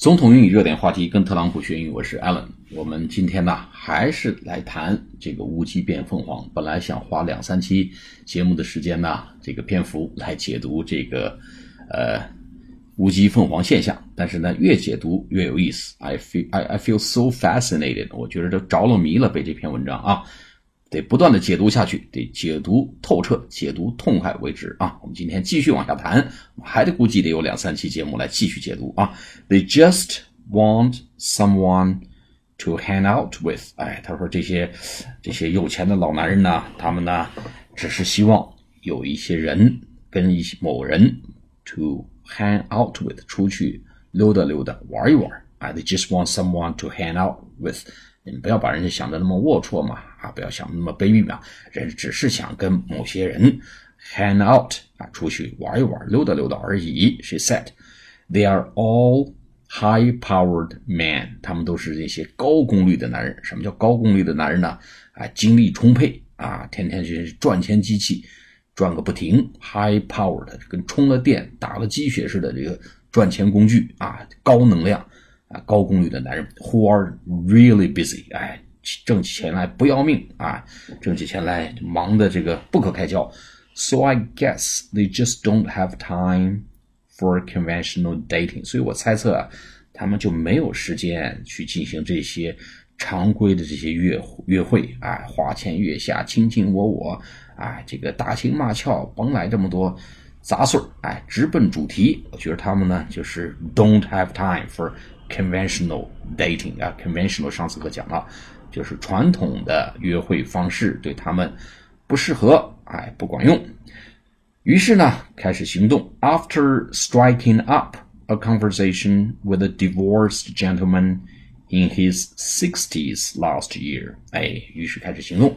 总统英语热点话题跟特朗普学英语，我是 Alan。我们今天呢还是来谈这个乌鸡变凤凰。本来想花两三期节目的时间呢，这个篇幅来解读这个呃乌鸡凤凰现象，但是呢越解读越有意思。I feel I I feel so fascinated，我觉得都着了迷了，被这篇文章啊。得不断的解读下去，得解读透彻，解读痛快为止啊！我们今天继续往下谈，还得估计得有两三期节目来继续解读啊。They just want someone to hang out with。哎，他说这些这些有钱的老男人呢，他们呢只是希望有一些人跟一些某人 to hang out with，出去溜达溜达，玩一玩。哎，They just want someone to hang out with。你不要把人家想的那么龌龊嘛，啊，不要想那么卑鄙嘛。人只是想跟某些人 hang out 啊，出去玩一玩，溜达溜达而已。She said, "They are all high-powered men." 他们都是这些高功率的男人。什么叫高功率的男人呢？啊，精力充沛啊，天天就是赚钱机器，转个不停。High-powered 跟充了电、打了鸡血似的这个赚钱工具啊，高能量。啊，高功率的男人，who are really busy，哎，挣起钱来不要命啊，挣起钱来忙的这个不可开交。So I guess they just don't have time for conventional dating。所以我猜测啊，他们就没有时间去进行这些常规的这些约约会啊，花前月下，卿卿我我啊，这个打情骂俏，甭来这么多杂碎儿，哎，直奔主题。我觉得他们呢，就是 don't have time for conventional dating 啊，conventional 上次课讲了，就是传统的约会方式对他们不适合，哎，不管用。于是呢，开始行动。After striking up a conversation with a divorced gentleman in his sixties last year，哎，于是开始行动。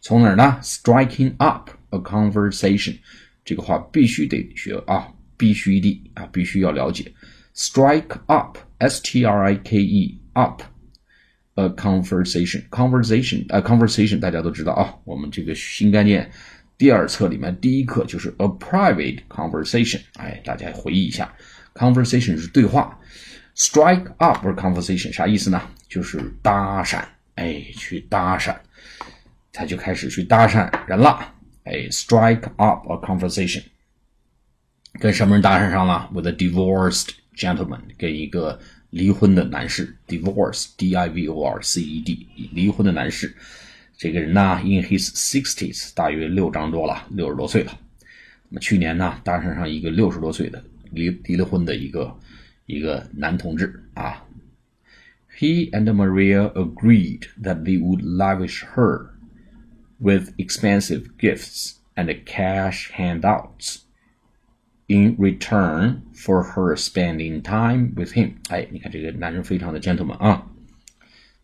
从哪儿呢？Striking up a conversation，这个话必须得学啊，必须的啊，必须要了解。Strike up。S T R I K E up a conversation conversation 啊 conversation 大家都知道啊，我们这个新概念第二册里面第一课就是 a private conversation，哎，大家回忆一下，conversation 是对话，strike up a conversation 啥意思呢？就是搭讪，哎，去搭讪，他就开始去搭讪人了，哎，strike up a conversation，跟什么人搭讪上了？with a divorced gentleman，跟一个离婚的男士，divorce，d i v o r c e d，离婚的男士，这个人呢，in his sixties，大约六张多了，六十多岁了。那么去年呢，搭讪上一个六十多岁的离离了婚的一个一个男同志啊。He and Maria agreed that they would lavish her with expensive gifts and cash handouts. In return for her spending time with him，哎，你看这个男人非常的 gentleman 啊，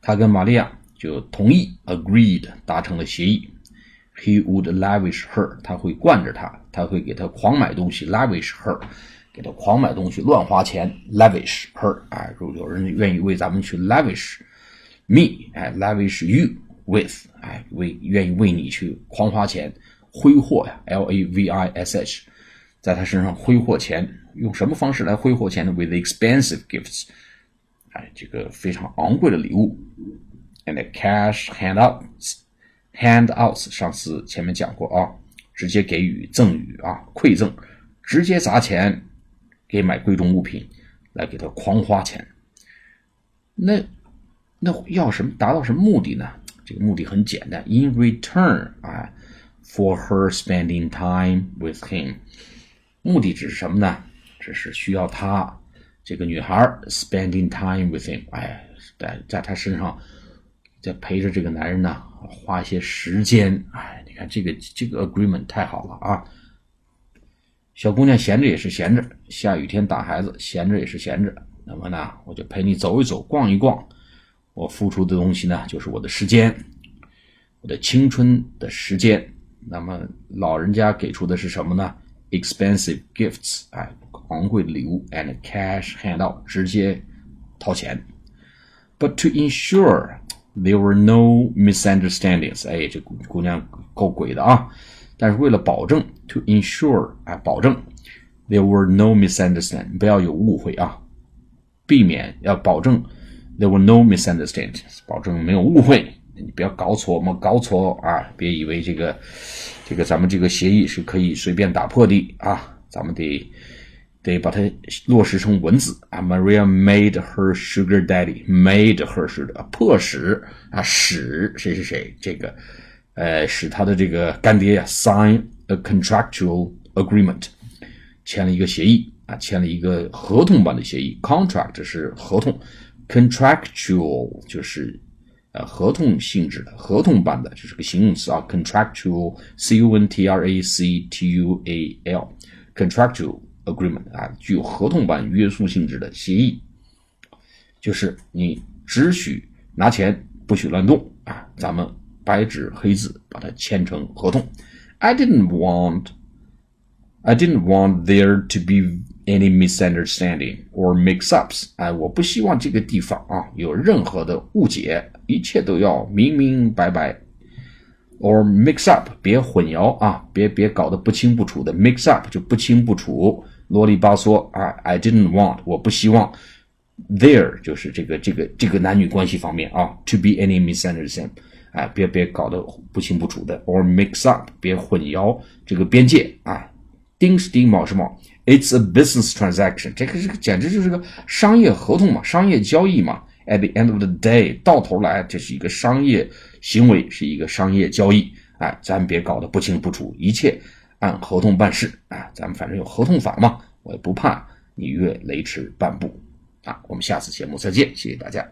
他跟玛利亚就同意 agreed 达成了协议。He would lavish her，他会惯着她，他会给她狂买东西，lavish her，给她狂买东西，乱花钱，lavish her，哎，如有人愿意为咱们去 lavish me，哎，lavish you with，哎，为愿意为你去狂花钱，挥霍呀，L A V I S H。在他身上挥霍钱，用什么方式来挥霍钱呢？With expensive gifts，哎，这个非常昂贵的礼物，and cash handouts，handouts，上次前面讲过啊，直接给予赠与啊，馈赠，直接砸钱给买贵重物品，来给他狂花钱。那那要什么达到什么目的呢？这个目的很简单，in return 啊，for her spending time with him。目的只是什么呢？只是需要他这个女孩 spending time with him，哎，在在他身上，在陪着这个男人呢，花些时间。哎，你看这个这个 agreement 太好了啊！小姑娘闲着也是闲着，下雨天打孩子闲着也是闲着。那么呢，我就陪你走一走，逛一逛。我付出的东西呢，就是我的时间，我的青春的时间。那么老人家给出的是什么呢 ？expensive gifts，哎，昂贵的礼物，and cash handout，直接掏钱。But to ensure there were no misunderstandings，哎，这姑姑娘够鬼的啊！但是为了保证，to ensure，哎，保证 there were no misunderstandings，不要有误会啊。 避免要保证 there were no misunderstandings，保证没有误会， 你不要搞错嘛，搞错啊，别以为这个这个咱们这个协议是可以随便打破的啊，咱们得得把它落实成文字啊。Maria made her sugar daddy，made her 是迫使啊，使谁谁谁这个呃使他的这个干爹呀 sign a contractual agreement，签了一个协议。啊，签了一个合同版的协议，contract 是合同，contractual 就是呃合同性质的，合同版的就是个形容词啊，contractual，c u n t r a c t u a l，contractual agreement 啊，具有合同版约束性质的协议，就是你只许拿钱，不许乱动啊，咱们白纸黑字把它签成合同。I didn't want, I didn't want there to be Any misunderstanding or mix-ups？哎，我不希望这个地方啊有任何的误解，一切都要明明白白。Or mix-up，别混淆啊，别别搞得不清不楚的。Mix-up 就不清不楚，啰里吧嗦啊。I didn't want，我不希望。There 就是这个这个这个男女关系方面啊，to be any misunderstanding，哎，别别搞得不清不楚的。Or mix-up，别混淆这个边界啊。丁是丁，卯是卯。It's a business transaction，这个这个简直就是个商业合同嘛，商业交易嘛。At the end of the day，到头来这是一个商业行为，是一个商业交易。哎，咱别搞得不清不楚，一切按合同办事。啊，咱们反正有合同法嘛，我也不怕你越雷池半步。啊，我们下次节目再见，谢谢大家。